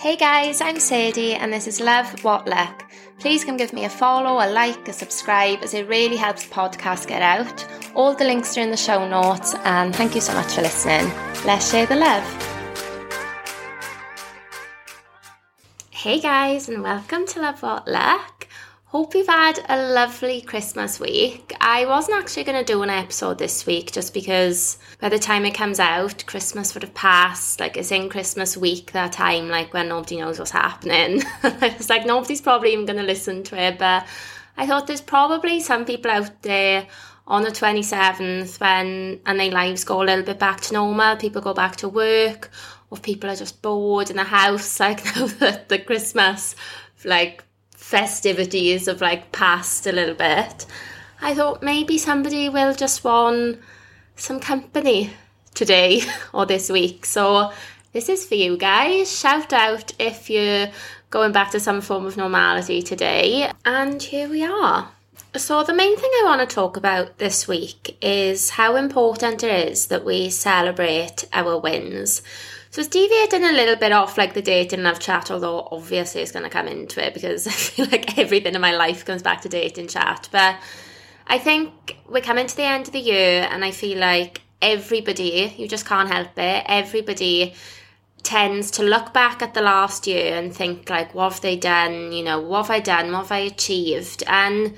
Hey guys, I'm Sadie and this is Love What Luck. Please come give me a follow, a like, a subscribe as it really helps the podcast get out. All the links are in the show notes and thank you so much for listening. Let's share the love. Hey guys and welcome to Love What Luck. Hope you've had a lovely Christmas week. I wasn't actually going to do an episode this week just because by the time it comes out, Christmas would have passed. Like, it's in Christmas week that time, like when nobody knows what's happening. it's like nobody's probably even going to listen to it, but I thought there's probably some people out there on the 27th when and their lives go a little bit back to normal. People go back to work, or people are just bored in the house, like now that the Christmas, like, festivities of like passed a little bit, I thought maybe somebody will just want some company today or this week. So this is for you guys. Shout out if you're going back to some form of normality today. And here we are. So, the main thing I want to talk about this week is how important it is that we celebrate our wins. So it's deviating a little bit off like the dating and love chat, although obviously it's going to come into it because I feel like everything in my life comes back to dating chat. But I think we're coming to the end of the year and I feel like everybody, you just can't help it, everybody tends to look back at the last year and think like, what have they done? You know, what have I done? What have I achieved? And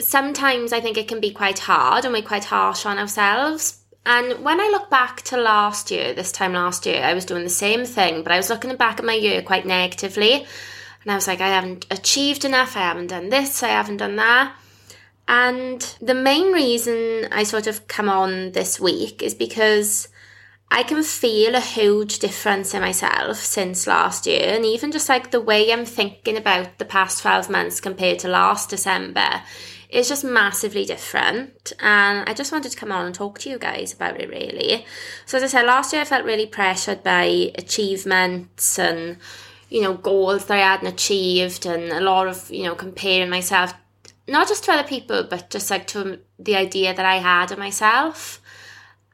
sometimes I think it can be quite hard and we're quite harsh on ourselves and when I look back to last year, this time last year, I was doing the same thing, but I was looking back at my year quite negatively. And I was like, I haven't achieved enough, I haven't done this, I haven't done that. And the main reason I sort of come on this week is because I can feel a huge difference in myself since last year, and even just like the way I'm thinking about the past 12 months compared to last December is just massively different. And I just wanted to come on and talk to you guys about it really. So, as I said, last year I felt really pressured by achievements and, you know, goals that I hadn't achieved, and a lot of, you know, comparing myself not just to other people, but just like to the idea that I had of myself.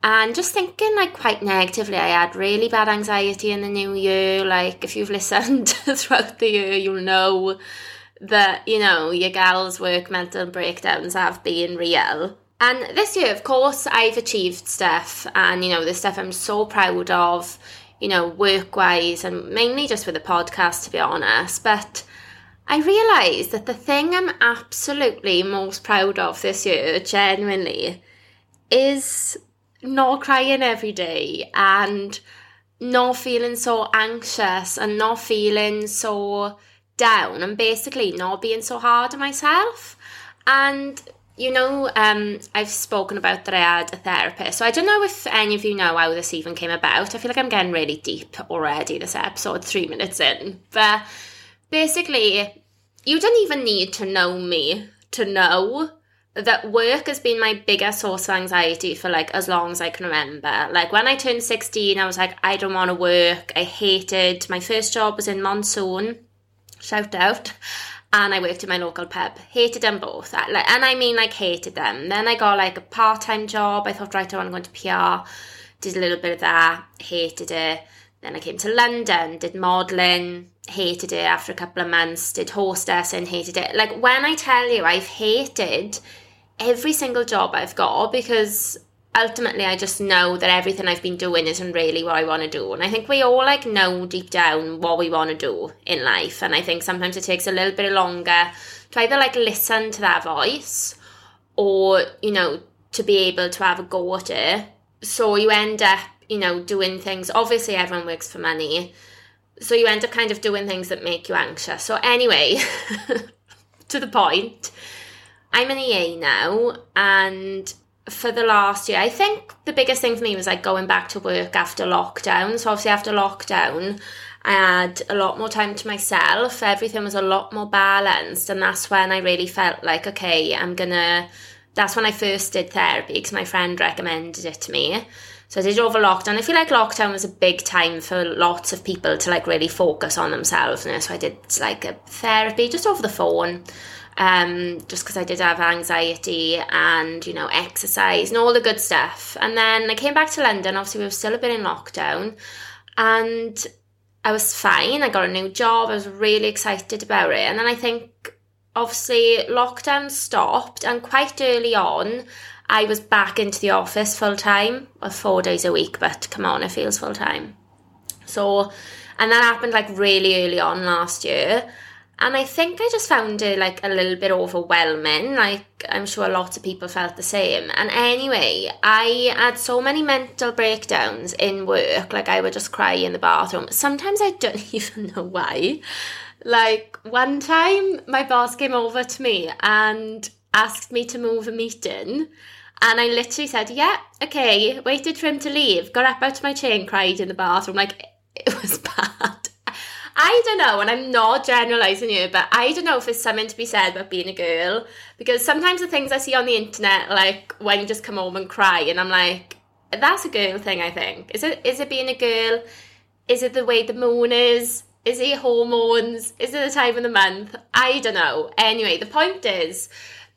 And just thinking like quite negatively, I had really bad anxiety in the new year. Like, if you've listened throughout the year, you'll know that, you know, your girl's work mental breakdowns have been real. And this year, of course, I've achieved stuff, and you know, the stuff I'm so proud of, you know, work wise, and mainly just with the podcast, to be honest. But I realised that the thing I'm absolutely most proud of this year, genuinely, is not crying every day and not feeling so anxious and not feeling so down and basically not being so hard on myself. And you know, um, I've spoken about that I had a therapist. So I don't know if any of you know how this even came about. I feel like I'm getting really deep already this episode, three minutes in. But basically, you don't even need to know me to know that work has been my biggest source of anxiety for like as long as I can remember. Like when I turned 16, I was like, I don't want to work. I hated my first job was in Monsoon shout out. And I worked in my local pub. Hated them both. and I mean, like, hated them. Then I got like a part time job. I thought, right, I want to go into PR. Did a little bit of that. Hated it. Then I came to London, did modelling, hated it after a couple of months, did hostess and hated it. Like when I tell you I've hated every single job I've got because ultimately I just know that everything I've been doing isn't really what I want to do. And I think we all like know deep down what we want to do in life. And I think sometimes it takes a little bit longer to either like listen to that voice or, you know, to be able to have a go at it. So you end up, you know, doing things. Obviously, everyone works for money. So you end up kind of doing things that make you anxious. So, anyway, to the point, I'm an EA now, and for the last year. I think the biggest thing for me was like going back to work after lockdown. So obviously after lockdown, I had a lot more time to myself. Everything was a lot more balanced, and that's when I really felt like, okay, I'm gonna. That's when I first did therapy because my friend recommended it to me. So I did over lockdown. I feel like lockdown was a big time for lots of people to like really focus on themselves. And so I did like a therapy just over the phone um, just because I did have anxiety and, you know, exercise and all the good stuff. And then I came back to London, obviously, we were still a bit in lockdown. And I was fine. I got a new job. I was really excited about it. And then I think obviously lockdown stopped and quite early on I was back into the office full time, well, four days a week, but come on, it feels full time. So, and that happened like really early on last year. And I think I just found it like a little bit overwhelming. Like, I'm sure lots of people felt the same. And anyway, I had so many mental breakdowns in work. Like, I would just cry in the bathroom. Sometimes I don't even know why. Like, one time my boss came over to me and asked me to move a meeting. And I literally said, Yeah, okay, waited for him to leave, got up out of my chair and cried in the bathroom. Like, it was bad. I don't know, and I'm not generalizing you, but I don't know if there's something to be said about being a girl because sometimes the things I see on the internet, like when you just come home and cry, and I'm like, that's a girl thing. I think is it is it being a girl? Is it the way the moon is? Is it hormones? Is it the time of the month? I don't know. Anyway, the point is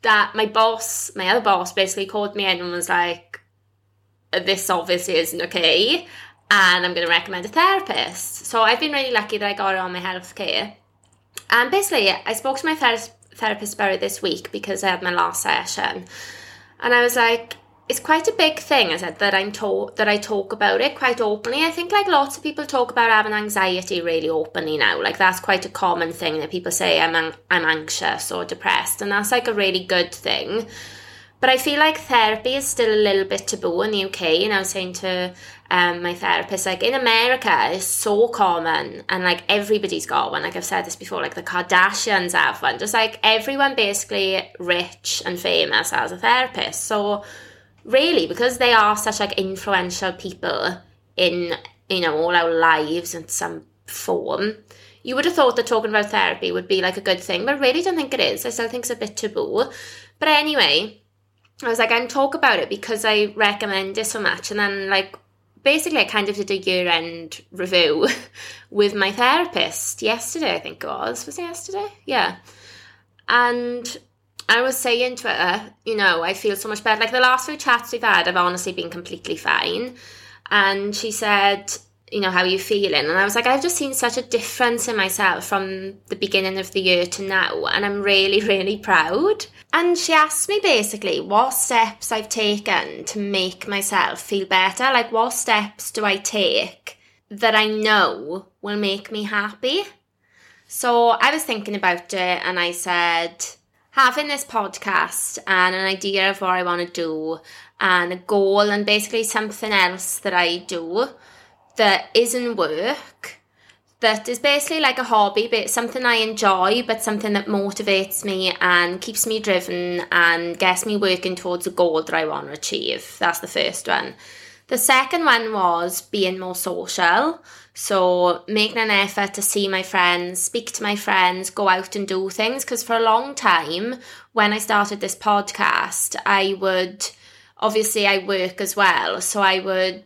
that my boss, my other boss, basically called me in and was like, "This obviously isn't okay." And I'm going to recommend a therapist. So I've been really lucky that I got it on my healthcare. And basically, I spoke to my ther- therapist about it this week because I had my last session, and I was like, it's quite a big thing, I said, that I'm told that I talk about it quite openly. I think like lots of people talk about having anxiety really openly now. Like that's quite a common thing that people say I'm an- I'm anxious or depressed, and that's like a really good thing. But I feel like therapy is still a little bit taboo in the UK. And I was saying to um, my therapist, like in America, it's so common and like everybody's got one. Like I've said this before, like the Kardashians have one. Just like everyone basically rich and famous has a therapist. So really, because they are such like influential people in, you know, all our lives in some form, you would have thought that talking about therapy would be like a good thing, but I really don't think it is. I still think it's a bit taboo. But anyway, I was like, I'm talk about it because I recommend it so much. And then, like, basically, I kind of did a year end review with my therapist yesterday, I think it was. Was it yesterday? Yeah. And I was saying to her, you know, I feel so much better. Like, the last few chats we've had, I've honestly been completely fine. And she said, you know, how are you feeling? And I was like, I've just seen such a difference in myself from the beginning of the year to now. And I'm really, really proud. And she asked me basically what steps I've taken to make myself feel better. Like, what steps do I take that I know will make me happy? So I was thinking about it and I said, having this podcast and an idea of what I want to do and a goal and basically something else that I do that isn't work that is basically like a hobby, but something I enjoy, but something that motivates me and keeps me driven and gets me working towards a goal that I want to achieve. That's the first one. The second one was being more social. So, making an effort to see my friends, speak to my friends, go out and do things. Because for a long time, when I started this podcast, I would obviously I work as well. So, I would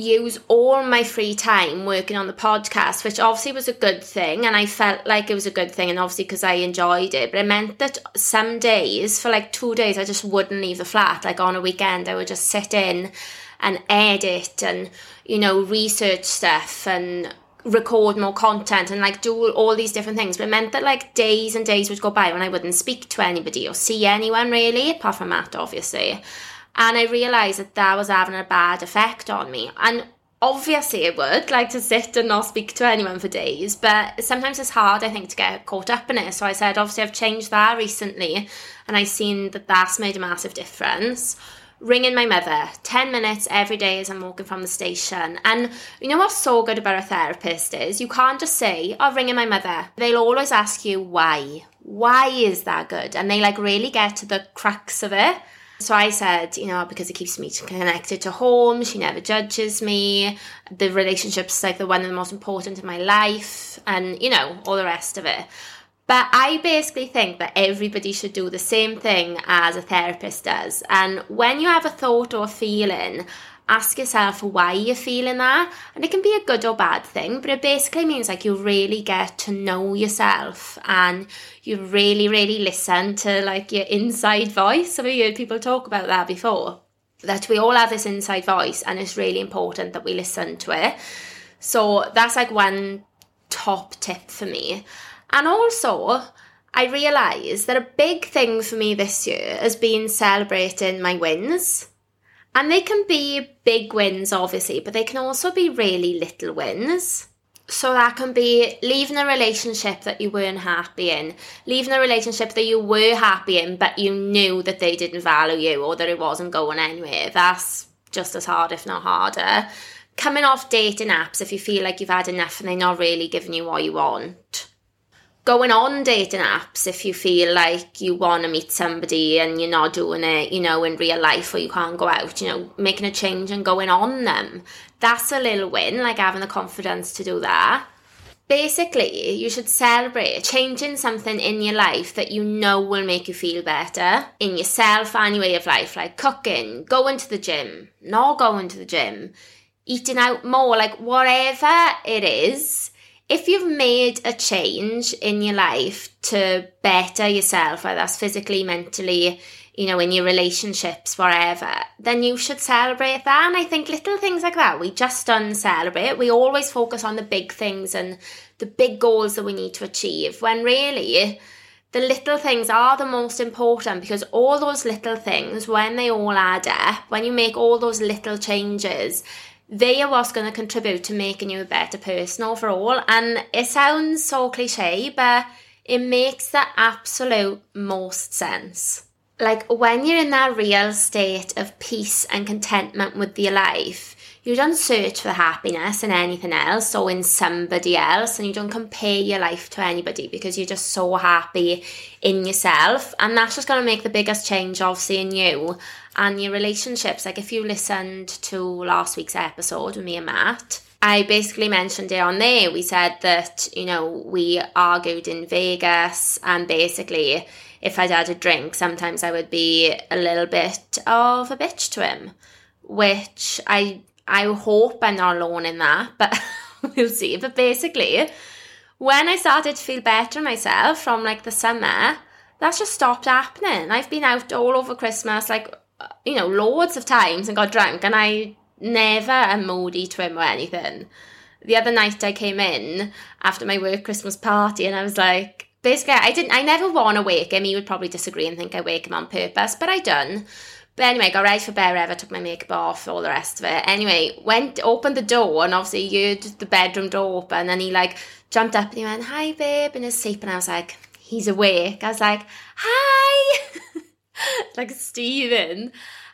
use all my free time working on the podcast, which obviously was a good thing. And I felt like it was a good thing, and obviously because I enjoyed it. But it meant that some days, for like two days, I just wouldn't leave the flat. Like on a weekend, I would just sit in and edit and, you know, research stuff and record more content and like do all these different things. But it meant that like days and days would go by when I wouldn't speak to anybody or see anyone really, apart from Matt, obviously. And I realised that that was having a bad effect on me. And obviously it would like to sit and not speak to anyone for days. But sometimes it's hard i think to get caught up in it. So i said obviously i've changed that recently and i've seen that that's made a massive difference. Ringing my mother 10 minutes every day as i'm walking from the station. And you know what's so good about a therapist is you can't just say oh ringing my mother. They'll always ask you why. Why is that good? And they like really get to the crux of it so I said, you know, because it keeps me connected to home, she never judges me, the relationship's like the one of the most important in my life, and, you know, all the rest of it. But I basically think that everybody should do the same thing as a therapist does. And when you have a thought or a feeling, ask yourself why you're feeling that. And it can be a good or bad thing, but it basically means like you really get to know yourself and you really, really listen to like your inside voice. Have you heard people talk about that before? That we all have this inside voice and it's really important that we listen to it. So that's like one top tip for me. And also, I realised that a big thing for me this year has been celebrating my wins. And they can be big wins, obviously, but they can also be really little wins. So that can be leaving a relationship that you weren't happy in, leaving a relationship that you were happy in, but you knew that they didn't value you or that it wasn't going anywhere. That's just as hard, if not harder. Coming off dating apps if you feel like you've had enough and they're not really giving you what you want going on dating apps if you feel like you want to meet somebody and you're not doing it, you know, in real life or you can't go out, you know, making a change and going on them. That's a little win, like having the confidence to do that. Basically, you should celebrate changing something in your life that you know will make you feel better in yourself and your way of life, like cooking, going to the gym, not going to the gym, eating out more, like whatever it is if you've made a change in your life to better yourself, whether that's physically, mentally, you know, in your relationships, whatever, then you should celebrate that. And I think little things like that, we just don't celebrate. We always focus on the big things and the big goals that we need to achieve, when really the little things are the most important because all those little things, when they all add up, when you make all those little changes, they are what's going to contribute to making you a better person overall. And it sounds so cliche, but it makes the absolute most sense. Like when you're in that real state of peace and contentment with your life, you don't search for happiness in anything else or in somebody else, and you don't compare your life to anybody because you're just so happy in yourself. And that's just going to make the biggest change, of seeing you and your relationships. Like if you listened to last week's episode with me and Matt, I basically mentioned it on there. We said that, you know, we argued in Vegas and basically if I'd had a drink, sometimes I would be a little bit of a bitch to him. Which I I hope I'm not alone in that, but we'll see. But basically, when I started to feel better myself from like the summer, that's just stopped happening. I've been out all over Christmas, like uh, you know, loads of times and got drunk, and I never a moody him or anything. The other night I came in after my work Christmas party, and I was like, basically, I didn't, I never want to wake him. He would probably disagree and think I wake him on purpose, but I done. But anyway, got ready for bed, ever took my makeup off, all the rest of it. Anyway, went, opened the door, and obviously you heard the bedroom door open, and he like jumped up and he went, Hi, babe, in his sleep. And I was like, He's awake. I was like, Hi. like Stephen.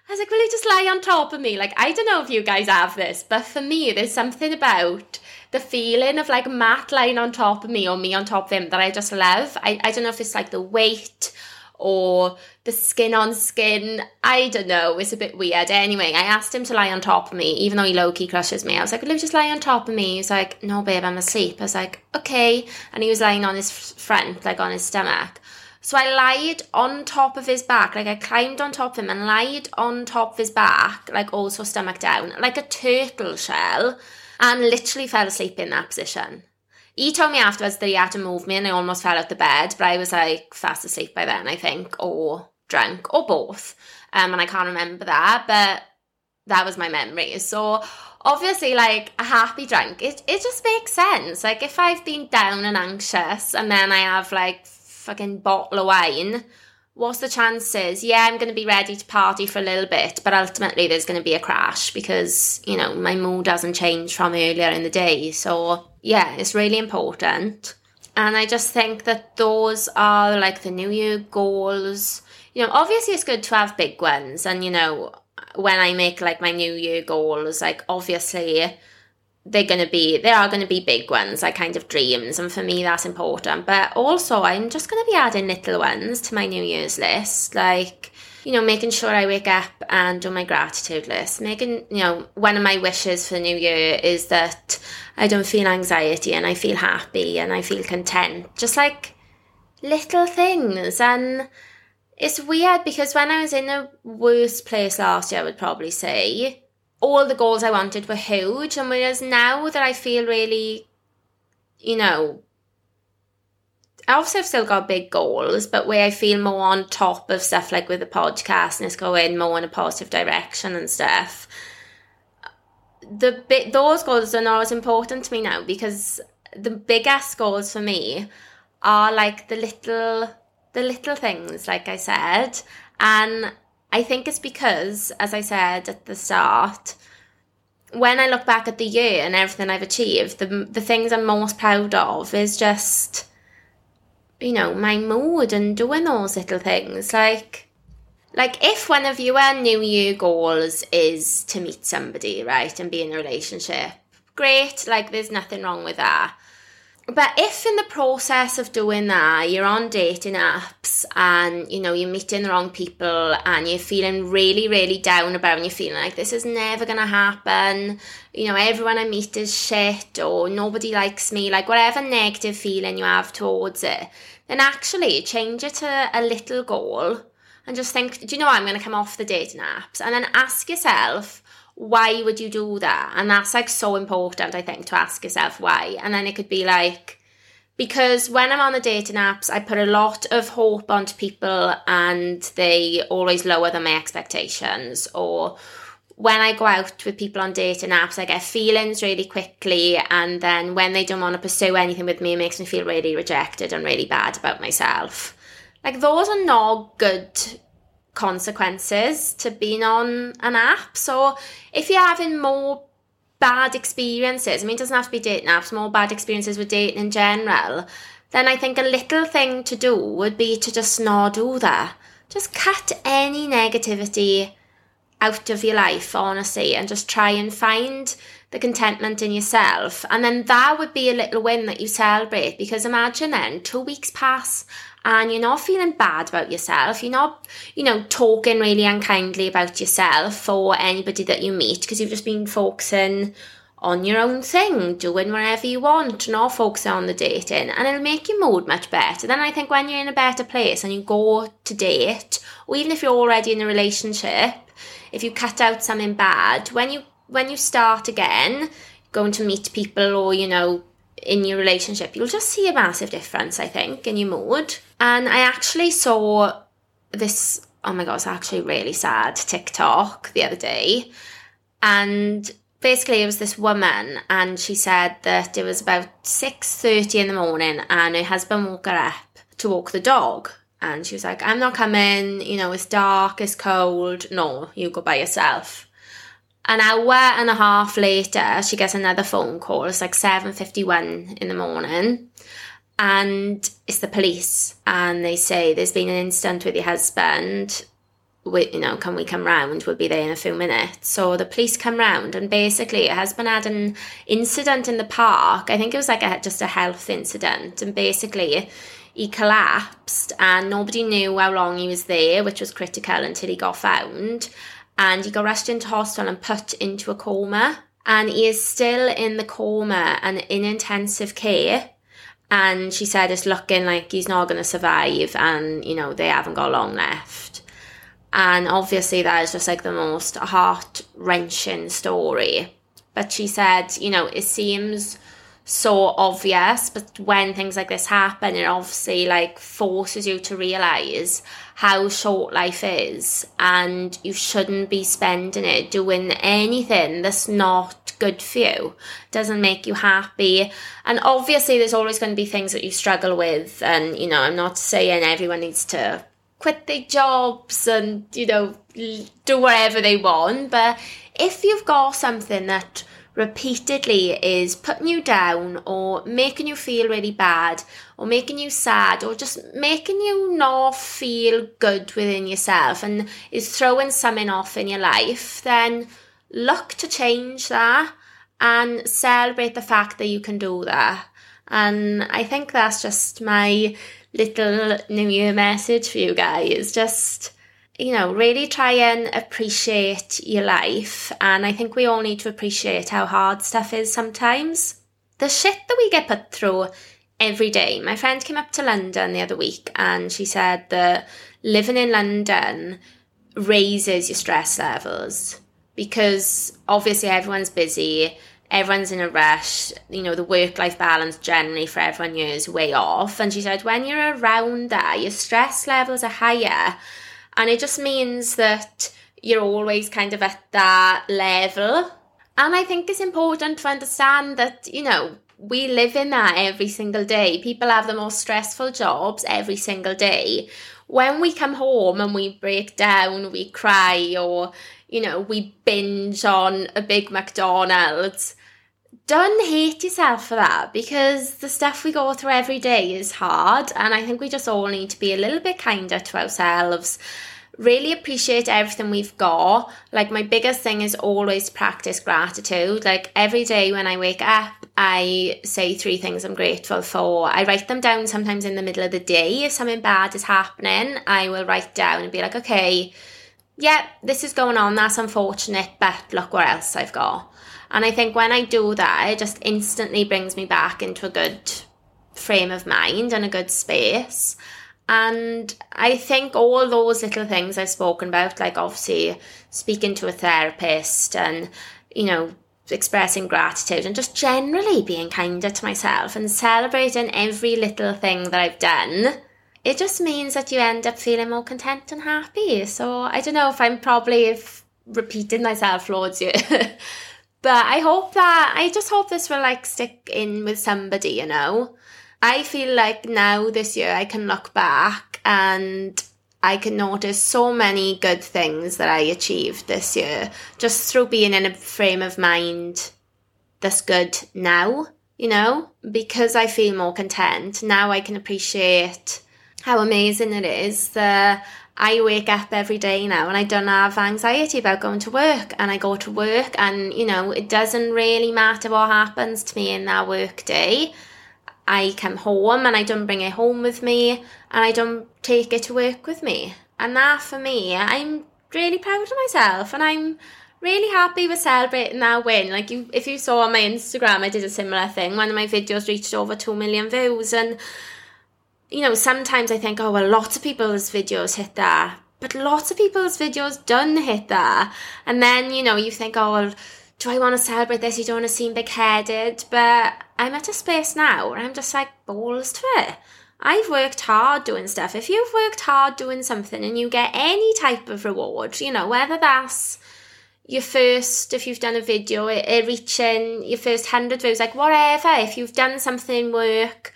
I was like, will you just lie on top of me? Like, I don't know if you guys have this, but for me, there's something about the feeling of like Matt lying on top of me or me on top of him that I just love. I, I don't know if it's like the weight or the skin on skin. I don't know. It's a bit weird. Anyway, I asked him to lie on top of me, even though he low key crushes me. I was like, you just lie on top of me? He was like, No, babe, I'm asleep. I was like, Okay. And he was lying on his front, like on his stomach. So I lied on top of his back, like I climbed on top of him and lied on top of his back, like also stomach down, like a turtle shell, and literally fell asleep in that position. He told me afterwards that he had to move me and I almost fell out the bed, but I was like fast asleep by then, I think, or drunk, or both. Um, and I can't remember that, but that was my memory. So obviously like a happy drunk, it, it just makes sense. Like if I've been down and anxious and then I have like fucking bottle of wine, what's the chances? Yeah, I'm going to be ready to party for a little bit, but ultimately there's going to be a crash because, you know, my mood hasn't changed from earlier in the day. So, yeah, it's really important. And I just think that those are like the New Year goals. You know, obviously it's good to have big ones. And, you know, when I make like my New Year goals, like obviously they're going to be there are going to be big ones like kind of dreams and for me that's important. But also i'm just going to be adding little ones to my new year's list like you know making sure i wake up and do my gratitude list. Making you know one of my wishes for the new year is that i don't feel anxiety and i feel happy and i feel content. Just like little things. And it's weird because when i was in the worst place last year i would probably say all the goals I wanted were huge. And whereas now that I feel really, you know, obviously I've still got big goals, but where I feel more on top of stuff like with the podcast and it's going more in a positive direction and stuff. The bit those goals are not as important to me now because the biggest goals for me are like the little the little things, like I said. And I think it's because, as I said at the start, when I look back at the year and everything I've achieved, the the things I'm most proud of is just, you know, my mood and doing those little things. Like, like if one of your New Year goals is to meet somebody, right, and be in a relationship, great. Like, there's nothing wrong with that. But if in the process of doing that, you're on dating apps and you know you're meeting the wrong people and you're feeling really, really down about and you're feeling like this is never gonna happen, you know, everyone I meet is shit or nobody likes me, like whatever negative feeling you have towards it, then actually change it to a little goal and just think, do you know what, I'm gonna come off the dating apps. And then ask yourself, why would you do that? And that's like so important, I think, to ask yourself why. And then it could be like, because when I'm on the dating apps, I put a lot of hope onto people and they always lower than my expectations. Or when I go out with people on dating apps, I get feelings really quickly. And then when they don't want to pursue anything with me, it makes me feel really rejected and really bad about myself. Like, those are not good consequences to being on an app. So if you're having more bad experiences, I mean, it doesn't have to be dating apps, more bad experiences with dating in general, then I think a little thing to do would be to just not do that. Just cut any negativity out of your life, honestly, and just try and find the contentment in yourself. And then that would be a little win that you celebrate because imagine then two weeks pass and you're not feeling bad about yourself. You're not, you know, talking really unkindly about yourself or anybody that you meet because you've just been focusing on your own thing, doing whatever you want, not focusing on the dating, and it'll make your mood much better. Then I think when you're in a better place and you go to date, or even if you're already in a relationship, if you cut out something bad, when you when you start again, going to meet people or you know in your relationship, you'll just see a massive difference, I think, in your mood. And I actually saw this, oh my god, it's actually really sad TikTok the other day. And basically it was this woman and she said that it was about 6.30 in the morning and her husband woke her up to walk the dog. And she was like, I'm not coming, you know, it's dark, it's cold. No, you go by yourself. An hour and a half later, she gets another phone call. It's like 7.51 in the morning. And it's the police. And they say, there's been an incident with your husband. We, you know, can we come round? We'll be there in a few minutes. So the police come round, and basically, her husband had an incident in the park. I think it was like a, just a health incident, and basically, he collapsed, and nobody knew how long he was there, which was critical until he got found and he got rushed into hospital and put into a coma. And he is still in the coma and in intensive care. And she said it's looking like he's not going to survive, and you know, they haven't got long left. And obviously, that is just like the most heart wrenching story. But she said, you know, it seems so obvious, but when things like this happen, it obviously like forces you to realize how short life is and you shouldn't be spending it doing anything that's not good for you. Doesn't make you happy. And obviously there's always going to be things that you struggle with and you know i'm not saying everyone needs to quit their jobs and you know do whatever they want but if you've got something that repeatedly is putting you down or making you feel really bad or making you sad or just making you not feel good within yourself and is throwing something off in your life, then look to change that and celebrate the fact that you can do that. And I think that's just my little New Year message for you guys. Just you know, really try and appreciate your life. And I think we all need to appreciate how hard stuff is sometimes. The shit that we get put through every day. My friend came up to London the other week and she said that living in London raises your stress levels because obviously everyone's busy, everyone's in a rush, you know, the work life balance generally for everyone is way off. And she said, when you're around that, your stress levels are higher and it just means that you're always kind of at that level. And I think it's important to understand that, you know, we live in that every single day. People have the most stressful jobs every single day. When we come home and we break down, we cry, or, you know, we binge on a big McDonald's, don't hate yourself for that because the stuff we go through every day is hard. And I think we just all need to be a little bit kinder to ourselves really appreciate everything we've got. Like, my biggest thing is always practice gratitude. Like, every day when I wake up, I say three things I'm grateful for. I write them down sometimes in the middle of the day. If something bad is happening, I will write down and be like, okay, yeah, this is going on. That's unfortunate, but look what else I've got. And I think when I do that, it just instantly brings me back into a good frame of mind and a good space. And I think all those little things I've spoken about, like obviously speaking to a therapist and, you know, expressing gratitude and just generally being kinder to myself and celebrating every little thing that I've done, it just means that you end up feeling more content and happy. So I don't know if I'm probably if repeating myself loads here. but I hope that I just hope this will like stick in with somebody, you know. I feel like now this year I can look back and I can notice so many good things that I achieved this year just through being in a frame of mind that's good now, you know, because I feel more content. Now I can appreciate how amazing it is that I wake up every day now and I don't have anxiety about going to work and I go to work and you know it doesn't really matter what happens to me in that work day I come home and I don't bring it home with me and I don't take it to work with me. And that for me, I'm really proud of myself and I'm really happy with celebrating that win. Like you if you saw on my Instagram I did a similar thing. One of my videos reached over two million views and you know, sometimes I think, oh well lots of people's videos hit that. But lots of people's videos don't hit that. And then, you know, you think, oh well do I want to celebrate this? You don't want to seem big headed. But I'm at a space now where I'm just like balls to it. I've worked hard doing stuff. If you've worked hard doing something and you get any type of reward, you know, whether that's your first, if you've done a video, it, reaching your first 100 views, like whatever, if you've done something work,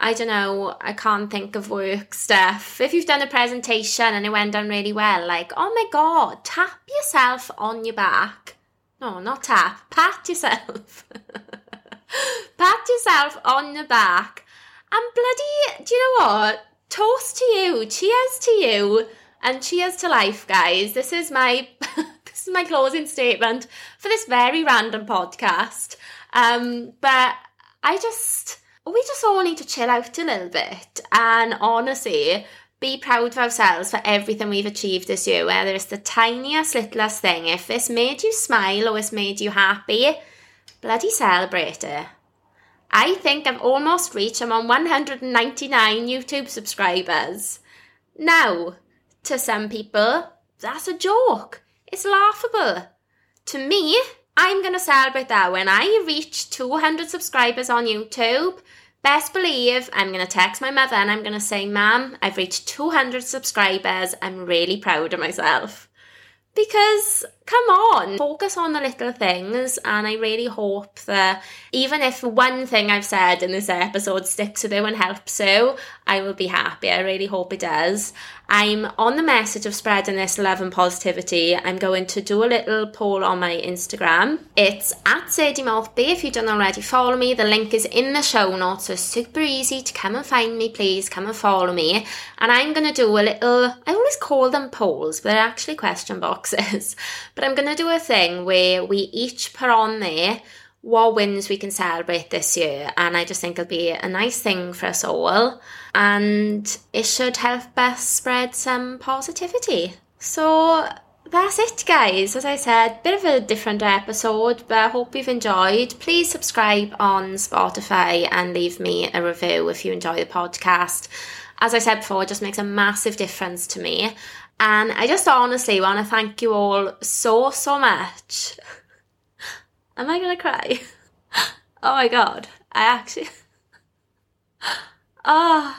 I don't know, I can't think of work stuff. If you've done a presentation and it went down really well, like, oh my god, tap yourself on your back no, not tap. Pat yourself. Pat yourself on the back. And bloody, do you know what? Toast to you. Cheers to you. And cheers to life, guys. This is my this is my closing statement for this very random podcast. Um, but I just we just all need to chill out a little bit. And honestly, be proud of ourselves for everything we've achieved this year, whether it's the tiniest, littlest thing. If it's made you smile or it's made you happy, bloody celebrate it. I think I've almost reached, I'm on 199 YouTube subscribers. Now, to some people, that's a joke. It's laughable. To me, I'm going to celebrate that when I reach 200 subscribers on YouTube Best believe I'm going to text my mother and I'm going to say, Mum, I've reached 200 subscribers. I'm really proud of myself. Because, come on, focus on the little things. And I really hope that even if one thing I've said in this episode sticks with you and helps you, I will be happy. I really hope it does. I'm on the message of spreading this love and positivity. I'm going to do a little poll on my Instagram. It's at Sadie Maltby. If you don't already follow me, the link is in the show notes. So super easy to come and find me, please. Come and follow me. And I'm going to do a little, I always call them polls, but they're actually question boxes. but I'm going to do a thing where we each put on there what wins we can celebrate this year. And I just think it'll be a nice thing for us all. And it should help us spread some positivity. So that's it, guys. As I said, bit of a different episode, but I hope you've enjoyed. Please subscribe on Spotify and leave me a review if you enjoy the podcast. As I said before, it just makes a massive difference to me. And I just honestly want to thank you all so, so much Am I gonna cry? oh my god. I actually. Oh,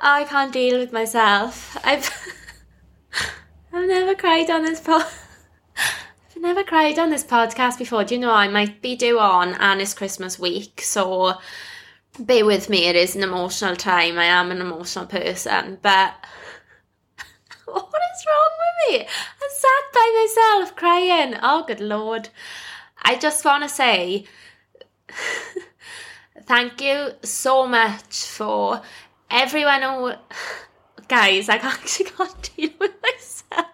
I can't deal with myself. I've. I've never cried on this pod. I've never cried on this podcast before. Do you know I might be due on and it's Christmas week, so bear with me. It is an emotional time. I am an emotional person, but is wrong with me? I sat by myself crying. Oh, good lord. I just want to say thank you so much for everyone who. Guys, I actually can't deal with myself.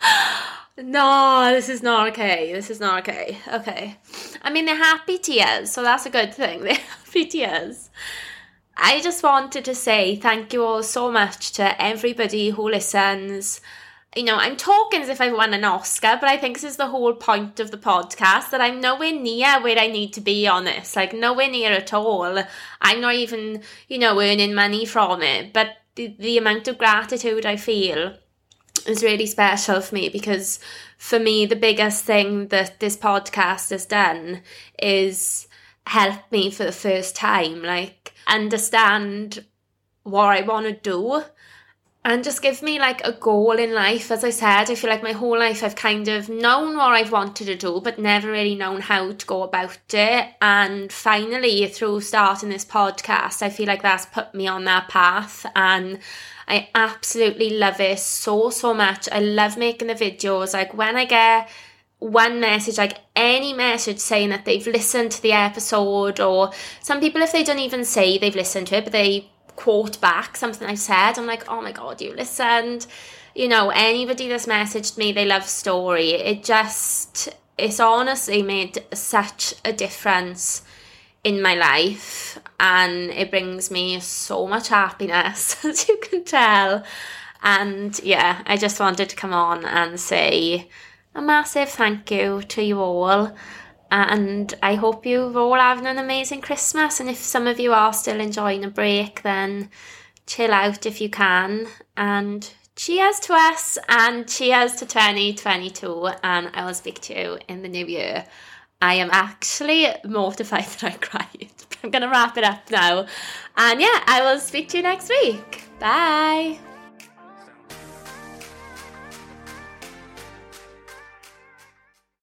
No, this is not okay. This is not okay. Okay. I mean, they're happy tears, so that's a good thing. They're happy tears. I just wanted to say thank you all so much to everybody who listens. You know, I'm talking as if I won an Oscar, but I think this is the whole point of the podcast that I'm nowhere near where I need to be on this. Like, nowhere near at all. I'm not even, you know, earning money from it. But the, the amount of gratitude I feel is really special for me because for me the biggest thing that this podcast has done is help me for the first time like understand what I want to do and just give me like a goal in life as I said I feel like my whole life I've kind of known what I've wanted to do but never really known how to go about it and finally through starting this podcast I feel like that's put me on that path and I absolutely love it so, so much. I love making the videos. Like when I get one message, like any message saying that they've listened to the episode, or some people, if they don't even say they've listened to it, but they quote back something I said, I'm like, oh my God, you listened. You know, anybody that's messaged me, they love story. It just, it's honestly made such a difference in my life and it brings me so much happiness as you can tell and yeah i just wanted to come on and say a massive thank you to you all uh, and i hope you're all having an amazing christmas and if some of you are still enjoying a break then chill out if you can and cheers to us and cheers to 2022 and i will speak to you in the new year I am actually mortified that I cried. I'm going to wrap it up now. And yeah, I will speak to you next week. Bye.